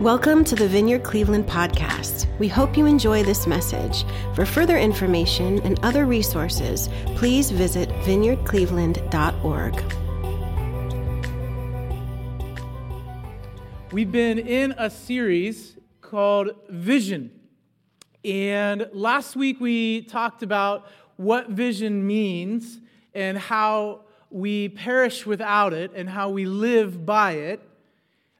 Welcome to the Vineyard Cleveland podcast. We hope you enjoy this message. For further information and other resources, please visit vineyardcleveland.org. We've been in a series called Vision. And last week we talked about what vision means and how we perish without it and how we live by it.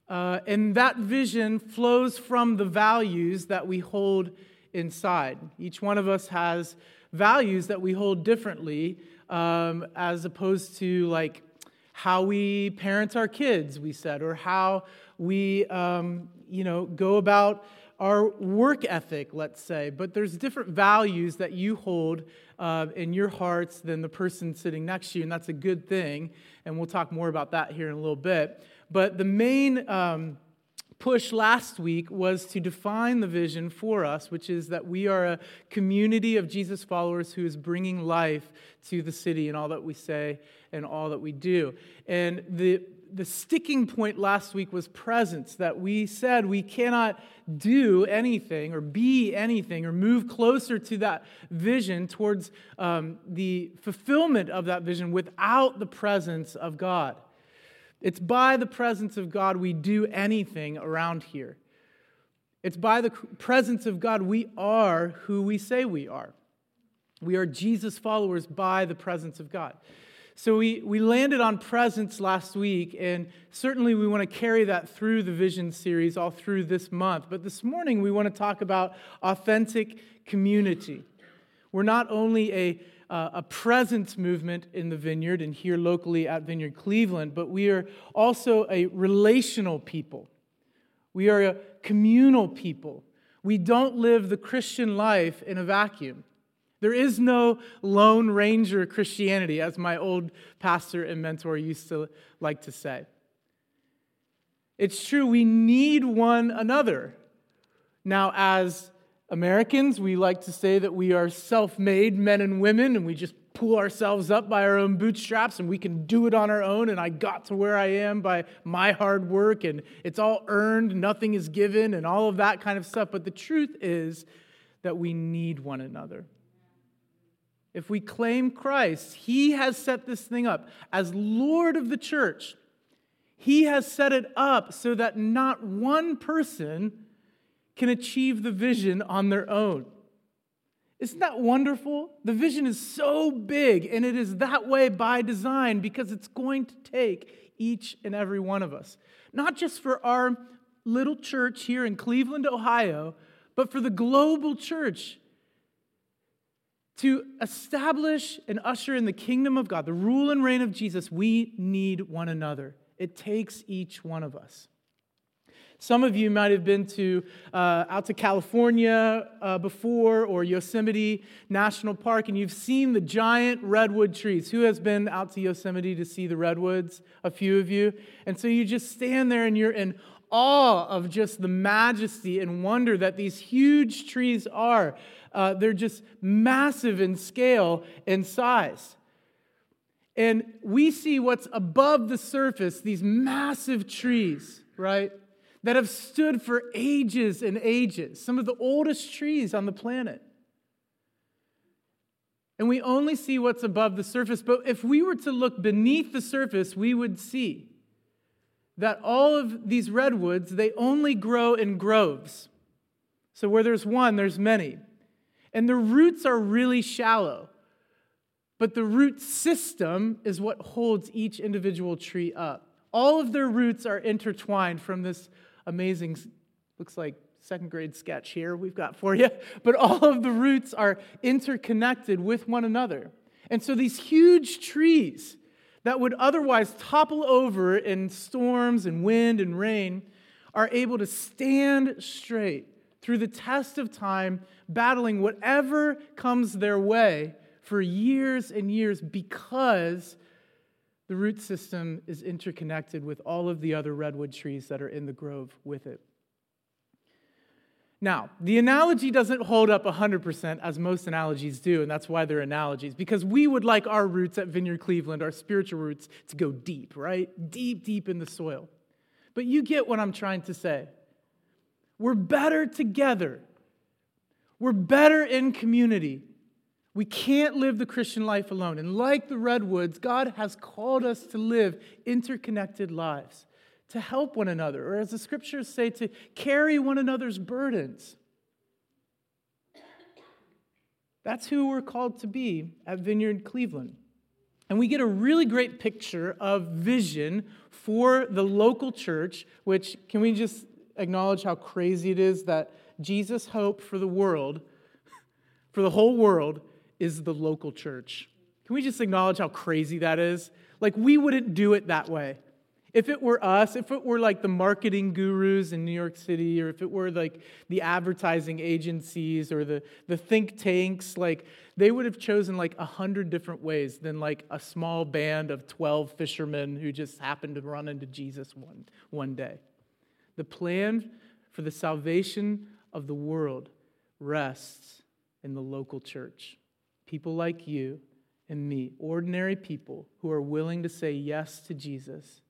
Uh, and that vision flows from the values that we hold inside. Each one of us has values that we hold differently, um, as opposed to like how we parent our kids, we said, or how we, um, you know, go about our work ethic, let's say. But there's different values that you hold uh, in your hearts than the person sitting next to you, and that's a good thing. And we'll talk more about that here in a little bit. But the main um, push last week was to define the vision for us, which is that we are a community of Jesus followers who is bringing life to the city in all that we say and all that we do. And the the sticking point last week was presence, that we said we cannot do anything or be anything or move closer to that vision towards um, the fulfillment of that vision without the presence of God. It's by the presence of God we do anything around here. It's by the presence of God we are who we say we are. We are Jesus followers by the presence of God. So we, we landed on presence last week, and certainly we want to carry that through the vision series all through this month. But this morning we want to talk about authentic community. We're not only a, uh, a presence movement in the vineyard and here locally at Vineyard Cleveland, but we are also a relational people. We are a communal people. We don't live the Christian life in a vacuum. There is no Lone Ranger Christianity, as my old pastor and mentor used to like to say. It's true, we need one another. Now, as Americans, we like to say that we are self made men and women, and we just pull ourselves up by our own bootstraps and we can do it on our own. And I got to where I am by my hard work, and it's all earned, nothing is given, and all of that kind of stuff. But the truth is that we need one another if we claim Christ, He has set this thing up as Lord of the church. He has set it up so that not one person can achieve the vision on their own. Isn't that wonderful? The vision is so big, and it is that way by design because it's going to take each and every one of us. Not just for our little church here in Cleveland, Ohio, but for the global church to establish and usher in the kingdom of God, the rule and reign of Jesus, we need one another. It takes each one of us. Some of you might have been to uh, out to California uh, before or Yosemite National Park, and you've seen the giant redwood trees. Who has been out to Yosemite to see the redwoods? A few of you. And so you just stand there and you're in awe of just the majesty and wonder that these huge trees are. Uh, they're just massive in scale and size. And we see what's above the surface, these massive trees, right? That have stood for ages and ages, some of the oldest trees on the planet. And we only see what's above the surface. But if we were to look beneath the surface, we would see that all of these redwoods, they only grow in groves. So where there's one, there's many. And the roots are really shallow. But the root system is what holds each individual tree up. All of their roots are intertwined from this amazing, looks like second grade sketch here we've got for you. But all of the roots are interconnected with one another. And so these huge trees that would otherwise topple over in storms and wind and rain are able to stand straight through the test of time, battling whatever comes their way for years and years because the root system is interconnected with all of the other redwood trees that are in the grove with it. Now, the analogy doesn't hold up 100% as most analogies do, and that's why they're analogies, because we would like our roots at Vineyard Cleveland, our spiritual roots, to go deep, right? Deep, deep in the soil. But you get what I'm trying to say. We're better together. We're better in community. We can't live the Christian life alone. And like the redwoods, God has called us to live interconnected lives, to help one another, or as the scriptures say, to carry one another's burdens. That's who we're called to be at Vineyard Cleveland. And we get a really great picture of vision for the local church, which can we just acknowledge how crazy it is that Jesus' hope for the world, for the whole world, is the local church? Can we just acknowledge how crazy that is? Like, we wouldn't do it that way. If it were us, if it were like the marketing gurus in New York City, or if it were like the advertising agencies or the, the think tanks, like they would have chosen like a hundred different ways than like a small band of 12 fishermen who just happened to run into Jesus one, one day. The plan for the salvation of the world rests in the local church. People like you and me, ordinary people who are willing to say yes to Jesus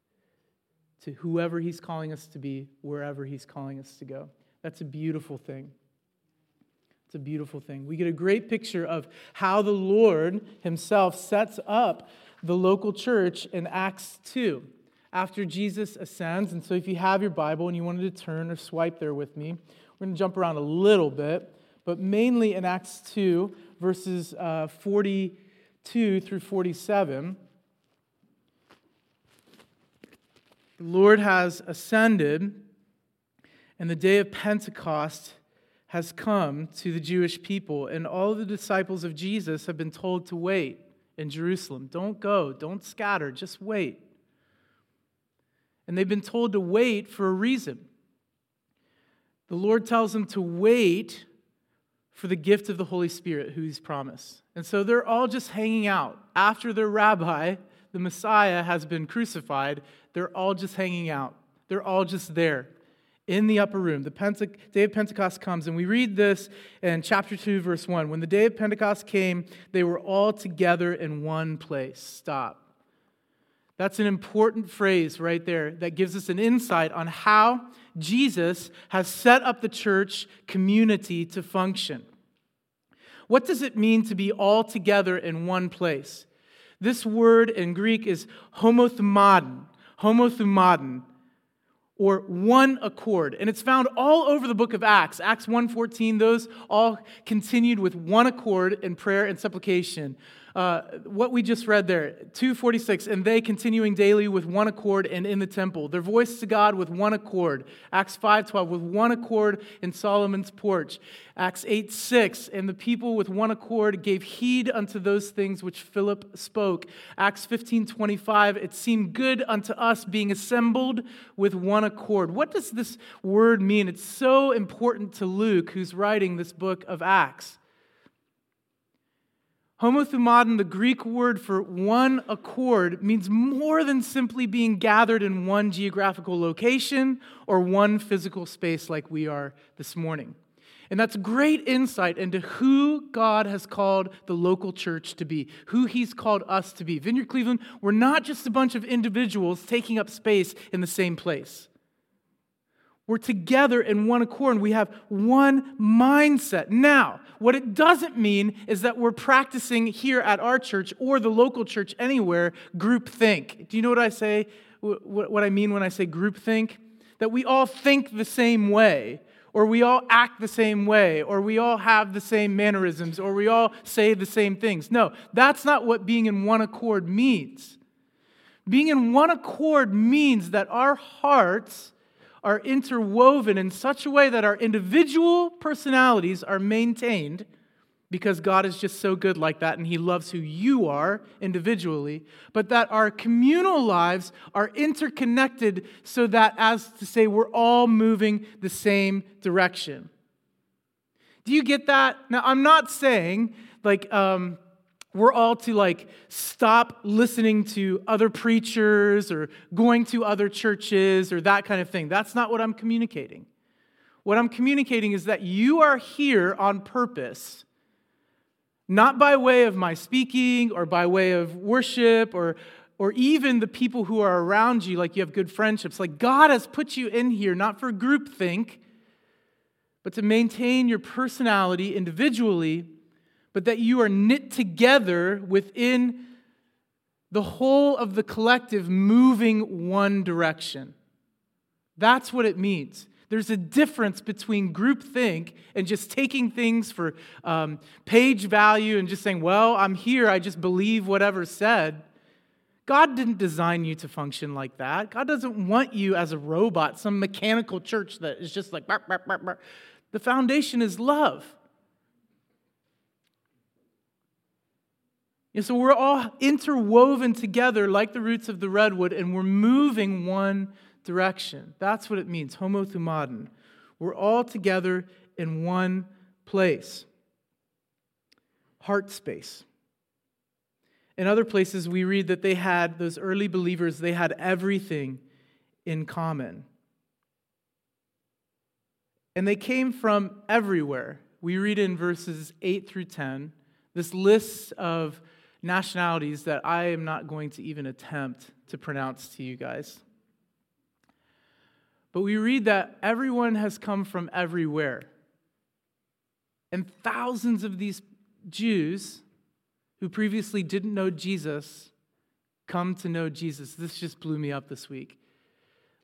to whoever He's calling us to be, wherever He's calling us to go. That's a beautiful thing. It's a beautiful thing. We get a great picture of how the Lord Himself sets up the local church in Acts 2 after Jesus ascends. And so, if you have your Bible and you wanted to turn or swipe there with me, we're going to jump around a little bit, but mainly in Acts 2, verses uh, 42 through 47. The Lord has ascended, and the day of Pentecost has come to the Jewish people, and all the disciples of Jesus have been told to wait in Jerusalem. Don't go, don't scatter, just wait. And they've been told to wait for a reason. The Lord tells them to wait for the gift of the Holy Spirit, who He's promised. And so they're all just hanging out after their rabbi the Messiah has been crucified, they're all just hanging out. They're all just there in the upper room. The Pente- day of Pentecost comes, and we read this in chapter 2, verse 1. When the day of Pentecost came, they were all together in one place. Stop. That's an important phrase right there that gives us an insight on how Jesus has set up the church community to function. What does it mean to be all together in one place? This word in Greek is homothumadon, homothumadon, or one accord. And it's found all over the book of Acts. Acts 1.14, those all continued with one accord in prayer and supplication. Uh, what we just read there 246 and they continuing daily with one accord and in the temple. Their voice to god with one accord. Acts 5.12 with one accord in solomon's porch. Acts 8 6 and the people with one accord gave heed unto those things which philip spoke. Acts 15.25 it seemed good unto us being assembled with one accord. What does this word mean? It's so important to luke who's writing this book of acts Homothumadon, the Greek word for one accord, means more than simply being gathered in one geographical location or one physical space like we are this morning. And that's great insight into who God has called the local church to be, who He's called us to be. Vineyard Cleveland, we're not just a bunch of individuals taking up space in the same place. We're together in one accord and we have one mindset. Now, what it doesn't mean is that we're practicing here at our church or the local church anywhere group think. Do you know what I say? What I mean when I say group think? That we all think the same way, or we all act the same way, or we all have the same mannerisms, or we all say the same things. No, that's not what being in one accord means. Being in one accord means that our hearts are interwoven in such a way that our individual personalities are maintained because God is just so good like that and He loves who you are individually, but that our communal lives are interconnected so that, as to say, we're all moving the same direction. Do you get that? Now, I'm not saying like, um, we're all to like stop listening to other preachers or going to other churches or that kind of thing. That's not what I'm communicating. What I'm communicating is that you are here on purpose, not by way of my speaking or by way of worship or or even the people who are around you, like you have good friendships. Like God has put you in here not for groupthink, but to maintain your personality individually, but that you are knit together within the whole of the collective moving one direction. That's what it means. There's a difference between groupthink and just taking things for um, page value and just saying, well, I'm here, I just believe whatever's said. God didn't design you to function like that. God doesn't want you as a robot, some mechanical church that is just like, the foundation is love. And so we're all interwoven together like the roots of the redwood, and we're moving one direction. That's what it means, homothumadon. We're all together in one place. Heart space. In other places, we read that they had, those early believers, they had everything in common. And they came from everywhere. We read in verses 8 through 10 this list of nationalities that I am not going to even attempt to pronounce to you guys. But we read that everyone has come from everywhere. And thousands of these Jews who previously didn't know Jesus come to know Jesus. This just blew me up this week.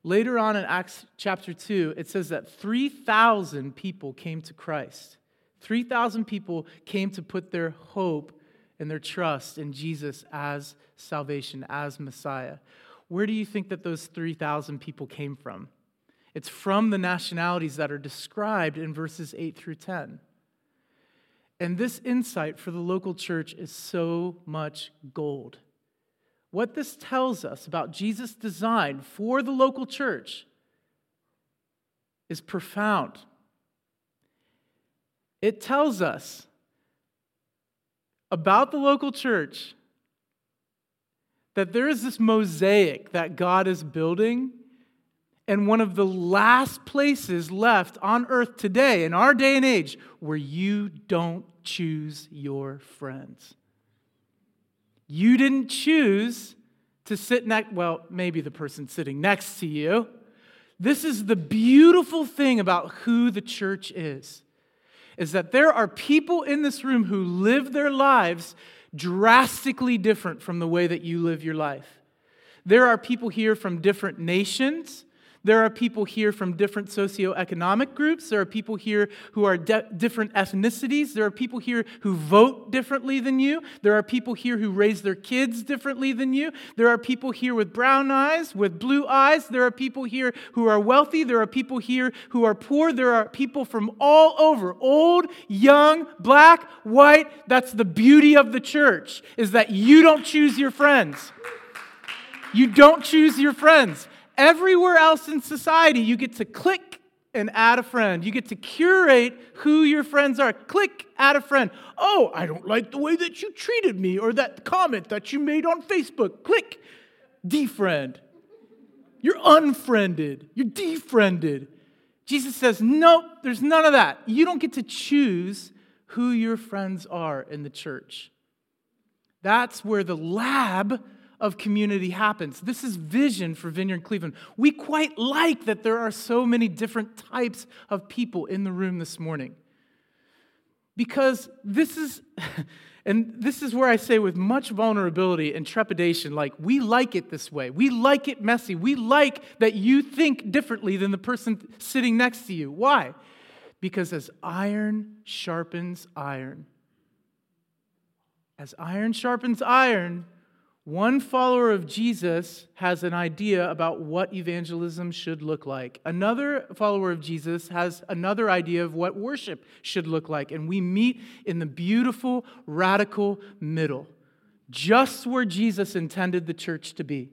Later on in Acts chapter 2, it says that 3,000 people came to Christ. 3,000 people came to put their hope and their trust in Jesus as salvation, as Messiah. Where do you think that those 3,000 people came from? It's from the nationalities that are described in verses 8 through 10. And this insight for the local church is so much gold. What this tells us about Jesus' design for the local church is profound. It tells us about the local church that there is this mosaic that God is building and one of the last places left on earth today, in our day and age, where you don't choose your friends. You didn't choose to sit next, well, maybe the person sitting next to you. This is the beautiful thing about who the church is. Is that there are people in this room who live their lives drastically different from the way that you live your life. There are people here from different nations, there are people here from different socioeconomic groups. There are people here who are de- different ethnicities. There are people here who vote differently than you. There are people here who raise their kids differently than you. There are people here with brown eyes, with blue eyes. There are people here who are wealthy. There are people here who are poor. There are people from all over old, young, black, white. That's the beauty of the church, is that you don't choose your friends. You don't choose your friends. Everywhere else in society, you get to click and add a friend. You get to curate who your friends are. Click, add a friend. Oh, I don't like the way that you treated me or that comment that you made on Facebook. Click, defriend. You're unfriended. You're defriended. Jesus says, nope, there's none of that. You don't get to choose who your friends are in the church. That's where the lab of community happens. This is vision for Vineyard Cleveland. We quite like that there are so many different types of people in the room this morning. Because this is, and this is where I say with much vulnerability and trepidation, like, we like it this way. We like it messy. We like that you think differently than the person sitting next to you. Why? Because as iron sharpens iron, as iron sharpens iron, one follower of Jesus has an idea about what evangelism should look like. Another follower of Jesus has another idea of what worship should look like. And we meet in the beautiful, radical middle, just where Jesus intended the church to be.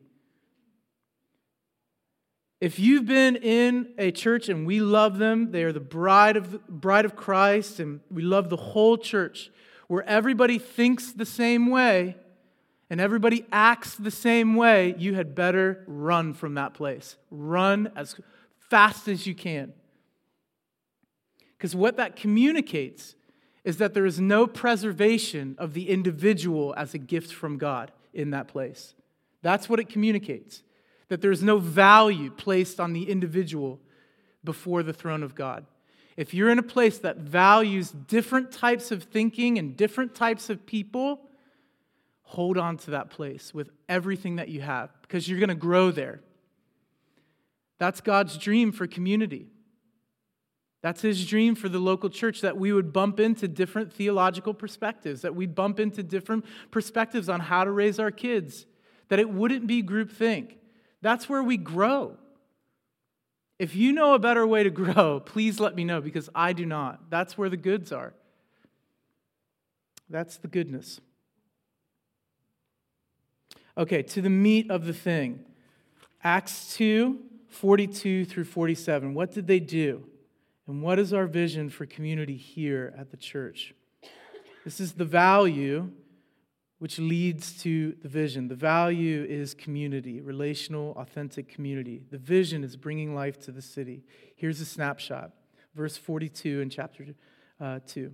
If you've been in a church and we love them, they are the bride of, bride of Christ, and we love the whole church, where everybody thinks the same way and everybody acts the same way, you had better run from that place. Run as fast as you can. Because what that communicates is that there is no preservation of the individual as a gift from God in that place. That's what it communicates that there's no value placed on the individual before the throne of God. If you're in a place that values different types of thinking and different types of people, hold on to that place with everything that you have because you're going to grow there. That's God's dream for community. That's his dream for the local church that we would bump into different theological perspectives, that we'd bump into different perspectives on how to raise our kids, that it wouldn't be groupthink. That's where we grow. If you know a better way to grow, please let me know because I do not. That's where the goods are. That's the goodness. Okay, to the meat of the thing. Acts 2 42 through 47. What did they do? And what is our vision for community here at the church? This is the value which leads to the vision. The value is community, relational, authentic community. The vision is bringing life to the city. Here's a snapshot, verse 42 in chapter uh, 2.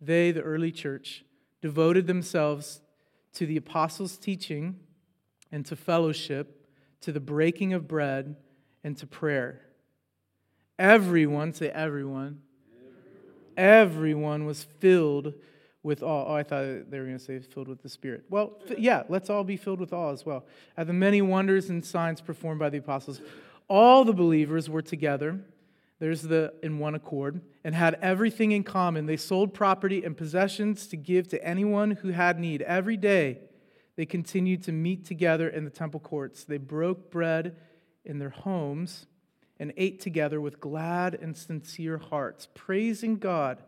They, the early church, devoted themselves to the apostles' teaching and to fellowship, to the breaking of bread, and to prayer. Everyone, say everyone, everyone was filled with awe. Oh, I thought they were going to say filled with the Spirit. Well, yeah, let's all be filled with awe as well. At the many wonders and signs performed by the apostles, all the believers were together. There's the in one accord and had everything in common. They sold property and possessions to give to anyone who had need. Every day they continued to meet together in the temple courts. They broke bread in their homes and ate together with glad and sincere hearts, praising God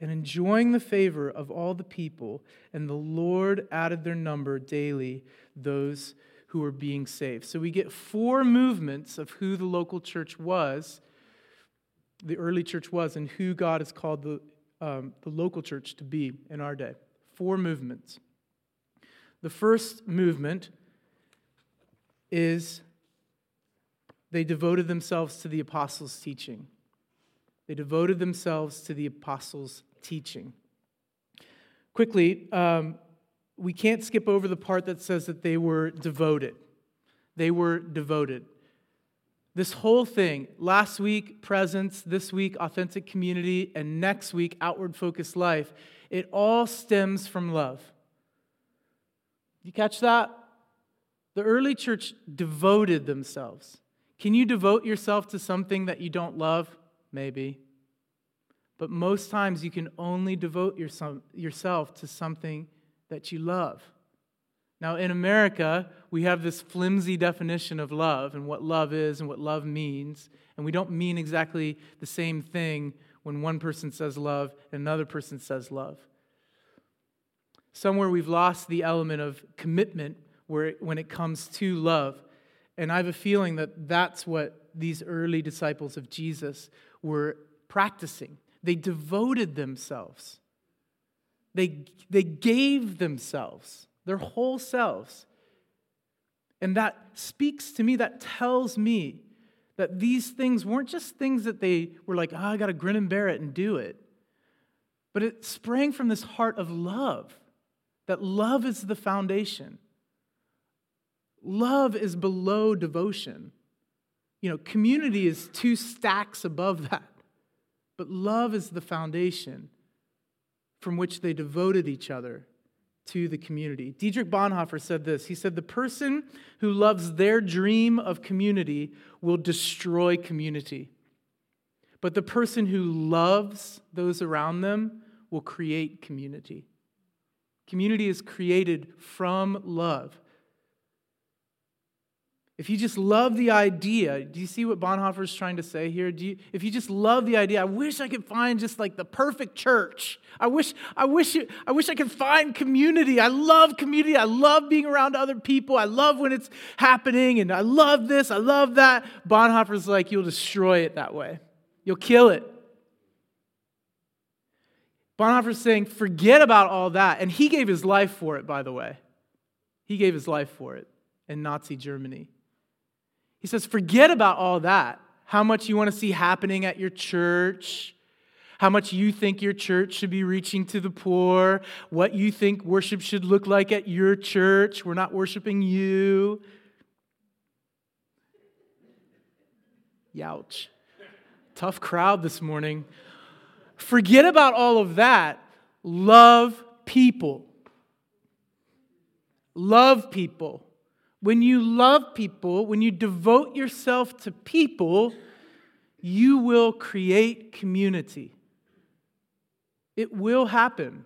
and enjoying the favor of all the people. And the Lord added their number daily, those who were being saved. So we get four movements of who the local church was, the early church was, and who God has called the, um, the local church to be in our day. Four movements. The first movement is they devoted themselves to the apostles' teaching. They devoted themselves to the apostles' teaching. Quickly, um, we can't skip over the part that says that they were devoted. They were devoted. This whole thing, last week, presence, this week, authentic community, and next week, outward focused life, it all stems from love. You catch that? The early church devoted themselves. Can you devote yourself to something that you don't love? Maybe. But most times you can only devote yourself to something that you love. Now, in America, we have this flimsy definition of love and what love is and what love means. And we don't mean exactly the same thing when one person says love and another person says love. Somewhere we've lost the element of commitment when it comes to love. And I have a feeling that that's what these early disciples of Jesus were practicing. They devoted themselves, they, they gave themselves, their whole selves. And that speaks to me, that tells me that these things weren't just things that they were like, oh, I got to grin and bear it and do it. But it sprang from this heart of love, that love is the foundation. Love is below devotion. You know, community is two stacks above that. But love is the foundation from which they devoted each other to the community. Dietrich Bonhoeffer said this He said, The person who loves their dream of community will destroy community. But the person who loves those around them will create community. Community is created from love. If you just love the idea, do you see what Bonhoeffer is trying to say here? Do you, if you just love the idea, I wish I could find just like the perfect church. I wish, I wish, I wish I could find community. I love community. I love being around other people. I love when it's happening, and I love this. I love that. Bonhoeffer's like, you'll destroy it that way. You'll kill it. Bonhoeffer's saying, forget about all that. And he gave his life for it, by the way. He gave his life for it in Nazi Germany. He says, forget about all that. How much you want to see happening at your church, how much you think your church should be reaching to the poor, what you think worship should look like at your church. We're not worshiping you. Youch. Tough crowd this morning. Forget about all of that. Love people. Love people. When you love people, when you devote yourself to people, you will create community. It will happen.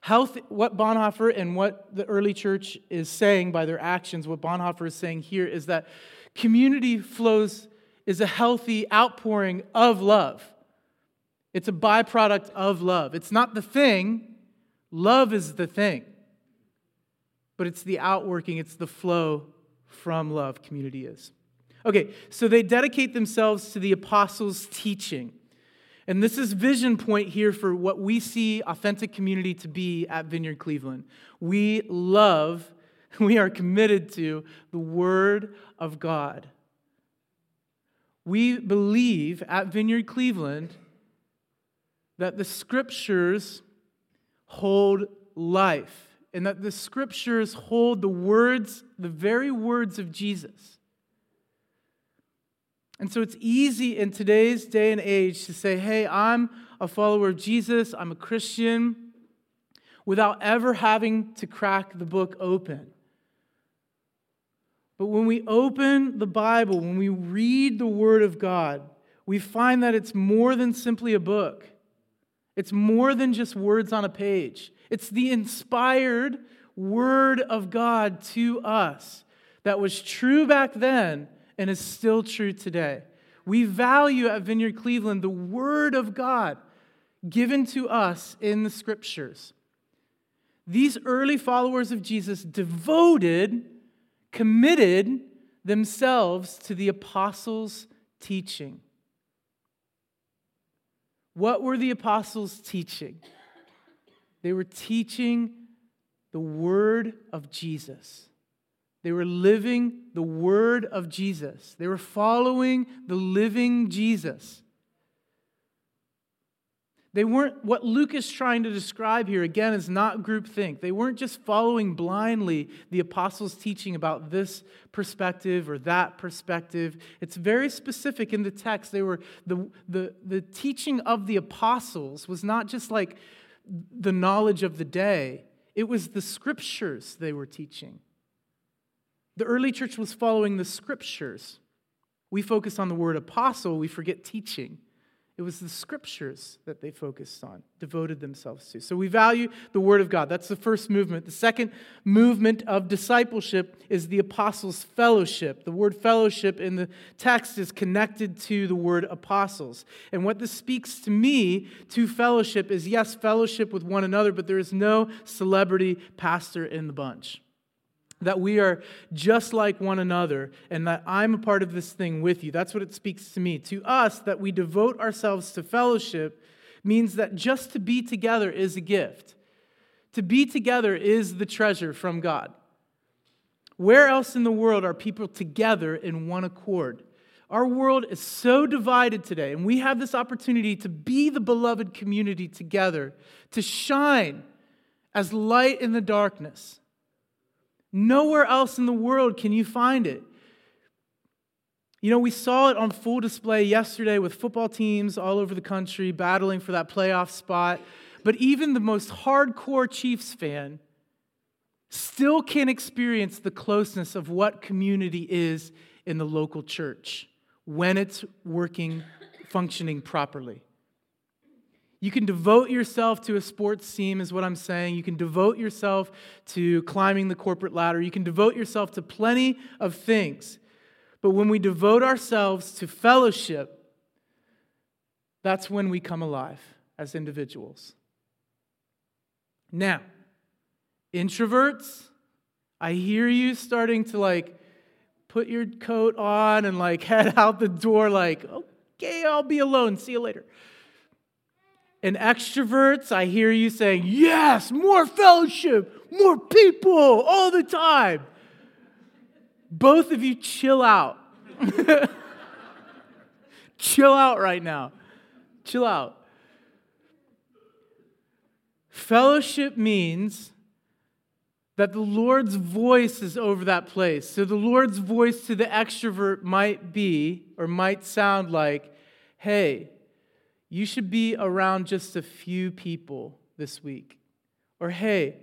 Health, what Bonhoeffer and what the early church is saying by their actions, what Bonhoeffer is saying here is that community flows is a healthy outpouring of love. It's a byproduct of love. It's not the thing, love is the thing. But it's the outworking, it's the flow from love, community is. Okay, so they dedicate themselves to the apostles' teaching. And this is vision point here for what we see authentic community to be at Vineyard Cleveland. We love, we are committed to the Word of God. We believe at Vineyard Cleveland that the Scriptures hold life and that the Scriptures hold the words, the very words of Jesus. And so it's easy in today's day and age to say, hey, I'm a follower of Jesus, I'm a Christian, without ever having to crack the book open. But when we open the Bible, when we read the Word of God, we find that it's more than simply a book. It's more than just words on a page. It's the inspired Word of God to us that was true back then and is still true today. We value at Vineyard Cleveland the Word of God given to us in the Scriptures. These early followers of Jesus devoted, committed themselves to the apostles' teaching. What were the apostles teaching? They were teaching the Word of Jesus. They were living the word of Jesus. They were following the living Jesus. They weren't, what Luke is trying to describe here, again, is not groupthink. They weren't just following blindly the apostles' teaching about this perspective or that perspective. It's very specific in the text. They were, the, the, the teaching of the apostles was not just like the knowledge of the day, it was the scriptures they were teaching. The early church was following the scriptures. We focus on the word apostle, we forget teaching. It was the scriptures that they focused on, devoted themselves to. So we value the Word of God. That's the first movement. The second movement of discipleship is the apostles' fellowship. The word fellowship in the text is connected to the word apostles. And what this speaks to me to fellowship is yes, fellowship with one another, but there is no celebrity pastor in the bunch that we are just like one another and that I'm a part of this thing with you. That's what it speaks to me. To us, that we devote ourselves to fellowship means that just to be together is a gift. To be together is the treasure from God. Where else in the world are people together in one accord? Our world is so divided today, and we have this opportunity to be the beloved community together, to shine as light in the darkness Nowhere else in the world can you find it. You know, we saw it on full display yesterday with football teams all over the country battling for that playoff spot. But even the most hardcore Chiefs fan still can't experience the closeness of what community is in the local church when it's working, functioning properly. You can devote yourself to a sports team, is what I'm saying. You can devote yourself to climbing the corporate ladder. You can devote yourself to plenty of things. But when we devote ourselves to fellowship, that's when we come alive as individuals. Now, introverts, I hear you starting to like put your coat on and like head out the door, like, okay, I'll be alone. See you later. And extroverts, I hear you saying, yes, more fellowship, more people all the time. Both of you chill out. chill out right now. Chill out. Fellowship means that the Lord's voice is over that place. So the Lord's voice to the extrovert might be or might sound like, hey, you should be around just a few people this week. Or hey,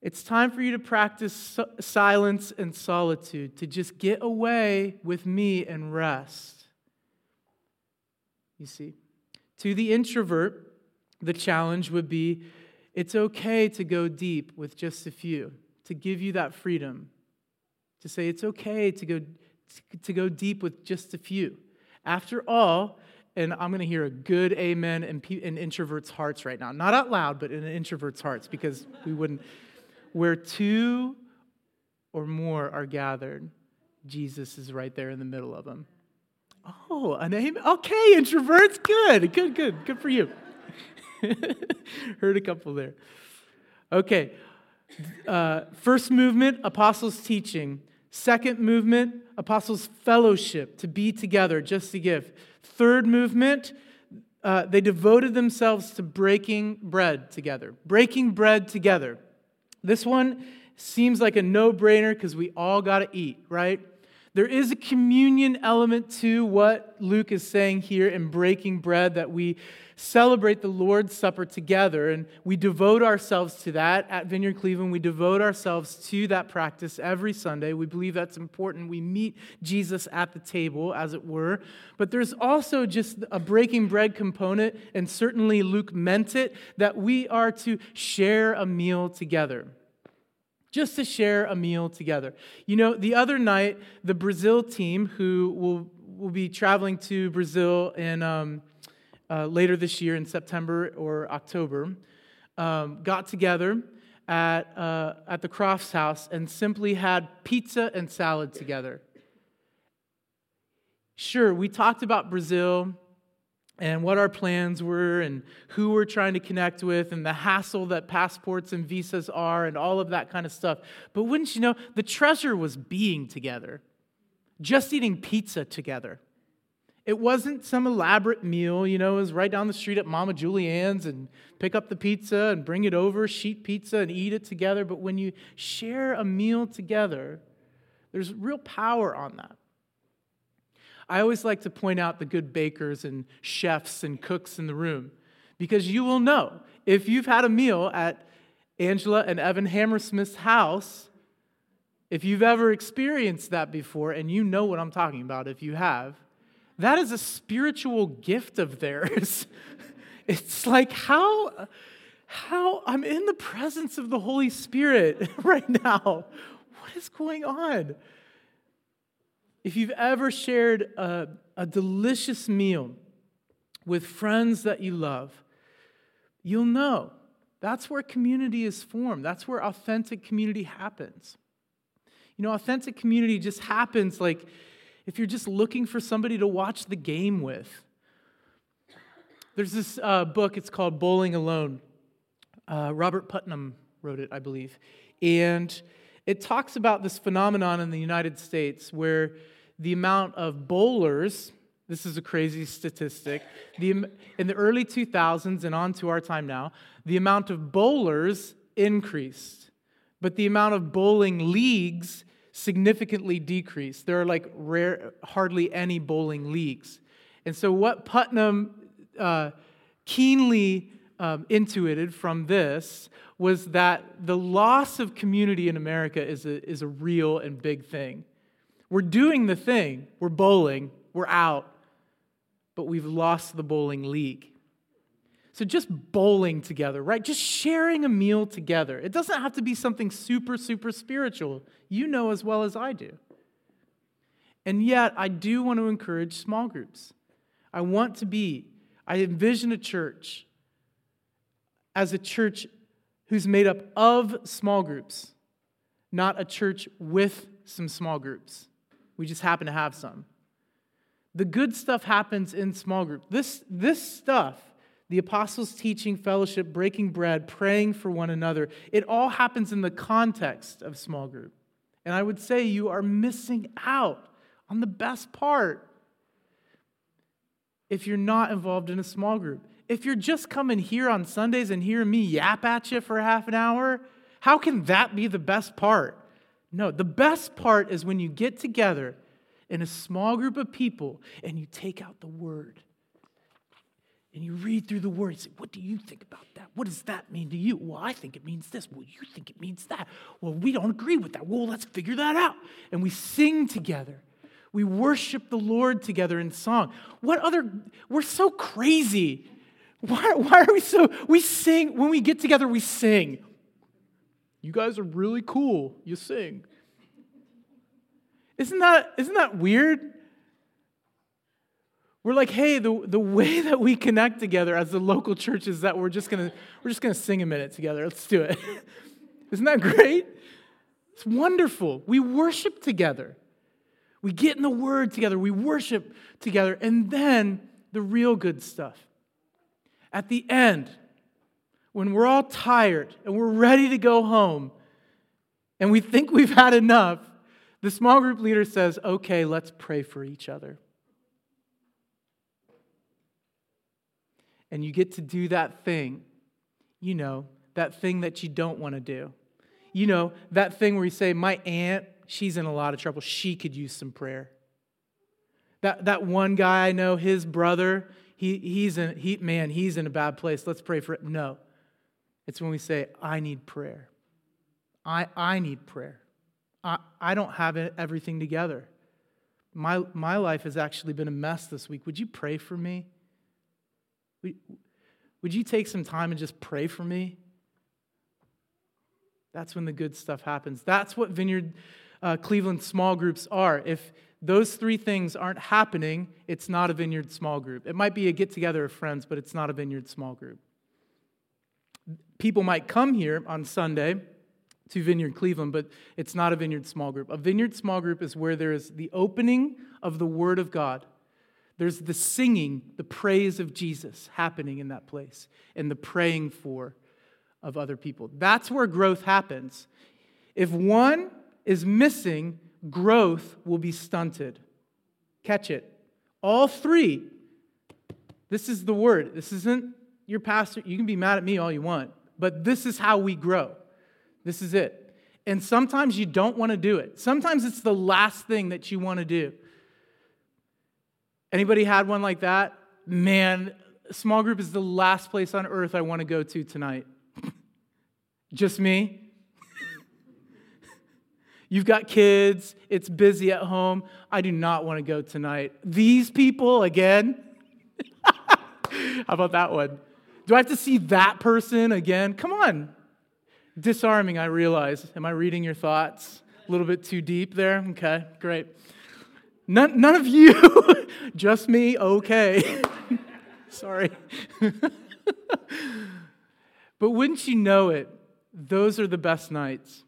it's time for you to practice silence and solitude, to just get away with me and rest. You see? To the introvert, the challenge would be it's okay to go deep with just a few, to give you that freedom, to say it's okay to go, to go deep with just a few. After all, and I'm going to hear a good amen in, in introverts' hearts right now. Not out loud, but in introverts' hearts, because we wouldn't. Where two or more are gathered, Jesus is right there in the middle of them. Oh, an amen. Okay, introverts, good, good, good, good for you. Heard a couple there. Okay. Uh, first movement, apostles' teaching. Second movement, apostles' fellowship, to be together, just to give. Third movement, uh, they devoted themselves to breaking bread together. Breaking bread together. This one seems like a no brainer because we all got to eat, right? There is a communion element to what Luke is saying here in breaking bread that we celebrate the Lord's Supper together, and we devote ourselves to that at Vineyard Cleveland. We devote ourselves to that practice every Sunday. We believe that's important. We meet Jesus at the table, as it were. But there's also just a breaking bread component, and certainly Luke meant it, that we are to share a meal together just to share a meal together. You know, the other night, the Brazil team, who will, will be traveling to Brazil in um, uh, later this year in September or October, um, got together at, uh, at the Crofts house and simply had pizza and salad together. Sure, we talked about Brazil and what our plans were and who we're trying to connect with and the hassle that passports and visas are and all of that kind of stuff. But wouldn't you know, the treasure was being together, just eating pizza together. It wasn't some elaborate meal, you know, it was right down the street at Mama Julianne's and pick up the pizza and bring it over, sheet pizza, and eat it together. But when you share a meal together, there's real power on that. I always like to point out the good bakers and chefs and cooks in the room because you will know if you've had a meal at Angela and Evan Hammersmith's house, if you've ever experienced that before, and you know what I'm talking about if you have, that is a spiritual gift of theirs. it's like how how I'm in the presence of the Holy Spirit right now. What is going on? If you've ever shared a, a delicious meal with friends that you love, you'll know that's where community is formed. That's where authentic community happens. You know, authentic community just happens like if you're just looking for somebody to watch the game with. There's this uh, book, it's called Bowling Alone. Uh, Robert Putnam wrote it, I believe. And it talks about this phenomenon in the United States where the amount of bowlers, this is a crazy statistic, the, in the early 2000s and on to our time now, the amount of bowlers increased, but the amount of bowling leagues significantly decreased. There are like rare, hardly any bowling leagues. And so, what Putnam uh, keenly um, intuited from this was that the loss of community in America is a, is a real and big thing. We're doing the thing, we're bowling, we're out, but we've lost the bowling league. So just bowling together, right? Just sharing a meal together. It doesn't have to be something super, super spiritual. You know as well as I do. And yet, I do want to encourage small groups. I want to be, I envision a church as a church who's made up of small groups, not a church with some small groups. We just happen to have some. The good stuff happens in small group. This, this stuff the apostles' teaching, fellowship, breaking bread, praying for one another. It all happens in the context of small group. And I would say you are missing out on the best part. if you're not involved in a small group. If you're just coming here on Sundays and hearing me yap at you for half an hour, how can that be the best part? No, the best part is when you get together in a small group of people and you take out the word and you read through the word. You say, What do you think about that? What does that mean to you? Well, I think it means this. Well, you think it means that. Well, we don't agree with that. Well, let's figure that out. And we sing together. We worship the Lord together in song. What other, we're so crazy. Why, why are we so, we sing, when we get together, we sing. You guys are really cool. You sing. Isn't that, isn't that weird? We're like, hey, the, the way that we connect together as the local church is that we're just gonna we're just gonna sing a minute together. Let's do it. Isn't that great? It's wonderful. We worship together. We get in the word together, we worship together, and then the real good stuff. At the end, when we're all tired and we're ready to go home and we think we've had enough, the small group leader says, okay, let's pray for each other. And you get to do that thing, you know, that thing that you don't want to do. You know, that thing where you say, my aunt, she's in a lot of trouble. She could use some prayer. That, that one guy I know, his brother, he, he's in, he, man, he's in a bad place. Let's pray for it. No. It's when we say, I need prayer. I, I need prayer. I, I don't have everything together. My, my life has actually been a mess this week. Would you pray for me? Would, would you take some time and just pray for me? That's when the good stuff happens. That's what Vineyard uh, Cleveland small groups are. If those three things aren't happening, it's not a Vineyard small group. It might be a get together of friends, but it's not a Vineyard small group. People might come here on Sunday to Vineyard Cleveland, but it's not a Vineyard small group. A Vineyard small group is where there is the opening of the Word of God. There's the singing, the praise of Jesus happening in that place, and the praying for of other people. That's where growth happens. If one is missing, growth will be stunted. Catch it. All three. This is the word. This isn't your pastor. You can be mad at me all you want, but this is how we grow. This is it. And sometimes you don't want to do it. Sometimes it's the last thing that you want to do. Anybody had one like that? Man, small group is the last place on earth I want to go to tonight. Just me? You've got kids, it's busy at home. I do not want to go tonight. These people again? How about that one? Do I have to see that person again? Come on. Disarming, I realize. Am I reading your thoughts? A little bit too deep there? Okay, great. None, none of you, just me, okay. Sorry. but wouldn't you know it, those are the best nights.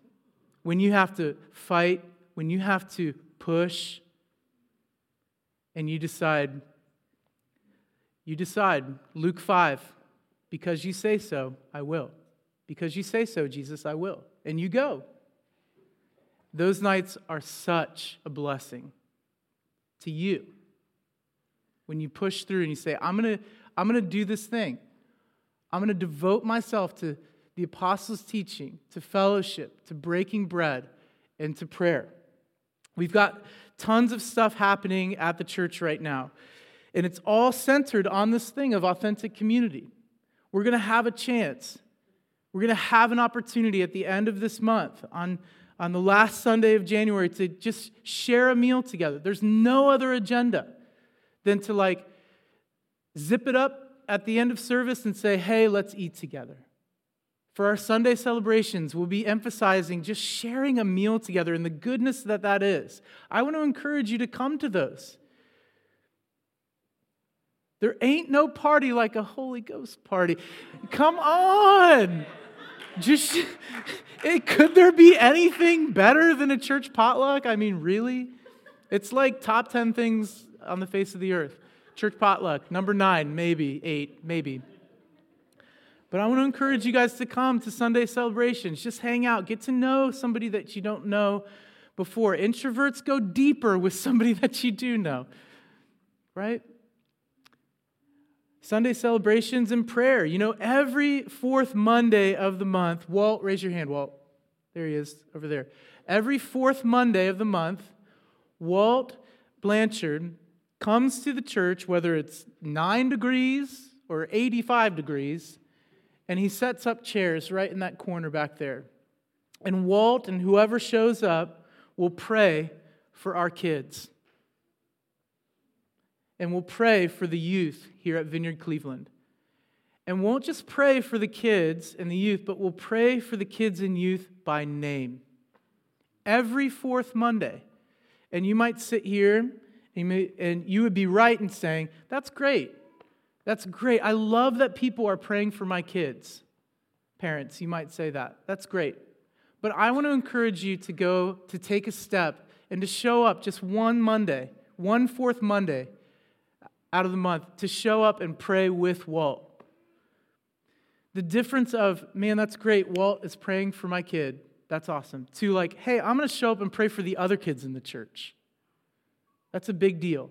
When you have to fight, when you have to push, and you decide, you decide, Luke 5, because you say so, I will. Because you say so, Jesus, I will. And you go. Those nights are such a blessing to you. When you push through and you say, I'm going to I'm going to do this thing. I'm going to devote myself to the apostles' teaching, to fellowship, to breaking bread, and to prayer. We've got tons of stuff happening at the church right now. And it's all centered on this thing of authentic community. We're going to have a chance we're going to have an opportunity at the end of this month, on, on the last Sunday of January, to just share a meal together. There's no other agenda than to like zip it up at the end of service and say, hey, let's eat together. For our Sunday celebrations, we'll be emphasizing just sharing a meal together and the goodness that that is. I want to encourage you to come to those. There ain't no party like a Holy Ghost party. Come on. Just, it, could there be anything better than a church potluck? I mean, really? It's like top 10 things on the face of the earth. Church potluck, number nine, maybe, eight, maybe. But I want to encourage you guys to come to Sunday celebrations. Just hang out, get to know somebody that you don't know before. Introverts go deeper with somebody that you do know, right? Sunday celebrations and prayer. You know, every fourth Monday of the month, Walt, raise your hand, Walt. There he is over there. Every fourth Monday of the month, Walt Blanchard comes to the church, whether it's nine degrees or 85 degrees, and he sets up chairs right in that corner back there. And Walt and whoever shows up will pray for our kids and we'll pray for the youth here at Vineyard Cleveland. And won't just pray for the kids and the youth, but we'll pray for the kids and youth by name. Every fourth Monday. And you might sit here and you would be right in saying, That's great. That's great. I love that people are praying for my kids. Parents, you might say that. That's great. But I want to encourage you to go to take a step and to show up just one Monday, one fourth Monday, out of the month to show up and pray with Walt. The difference of, man, that's great, Walt is praying for my kid. That's awesome. To like, hey, I'm going to show up and pray for the other kids in the church. That's a big deal.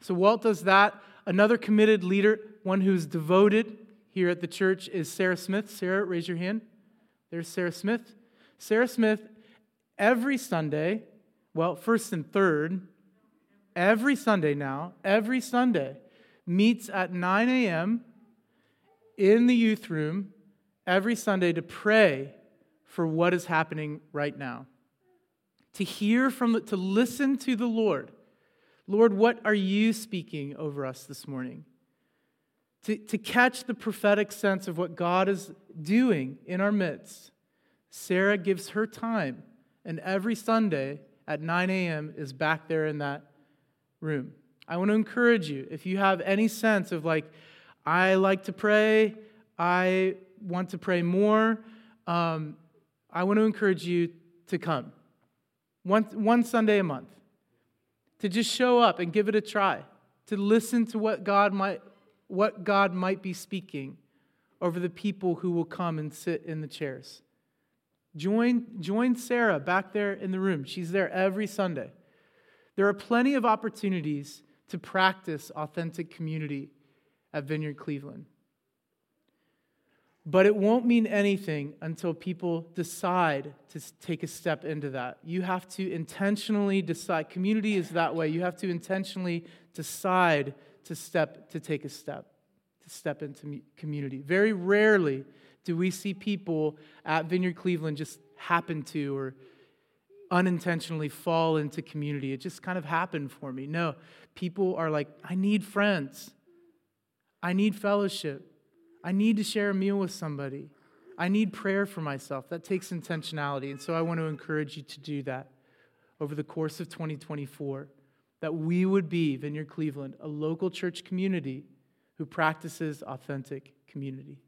So Walt does that. Another committed leader, one who's devoted here at the church, is Sarah Smith. Sarah, raise your hand. There's Sarah Smith. Sarah Smith, every Sunday, well, first and third, every Sunday now, every Sunday, meets at 9 a.m. in the youth room every Sunday to pray for what is happening right now. To hear from, the, to listen to the Lord. Lord, what are you speaking over us this morning? To, to catch the prophetic sense of what God is doing in our midst. Sarah gives her time, and every Sunday at 9 a.m. is back there in that room. I want to encourage you if you have any sense of like, I like to pray, I want to pray more, um, I want to encourage you to come. One, one Sunday a month. To just show up and give it a try. To listen to what God might, what God might be speaking over the people who will come and sit in the chairs. Join, join Sarah back there in the room. She's there every Sunday. There are plenty of opportunities to practice authentic community at Vineyard Cleveland. But it won't mean anything until people decide to take a step into that. You have to intentionally decide. Community is that way. You have to intentionally decide to step to take a step, to step into community. Very rarely do we see people at Vineyard Cleveland just happen to or unintentionally fall into community. It just kind of happened for me. No, people are like, I need friends. I need fellowship. I need to share a meal with somebody. I need prayer for myself. That takes intentionality. And so I want to encourage you to do that over the course of 2024, that we would be, Vineyard Cleveland, a local church community who practices authentic community.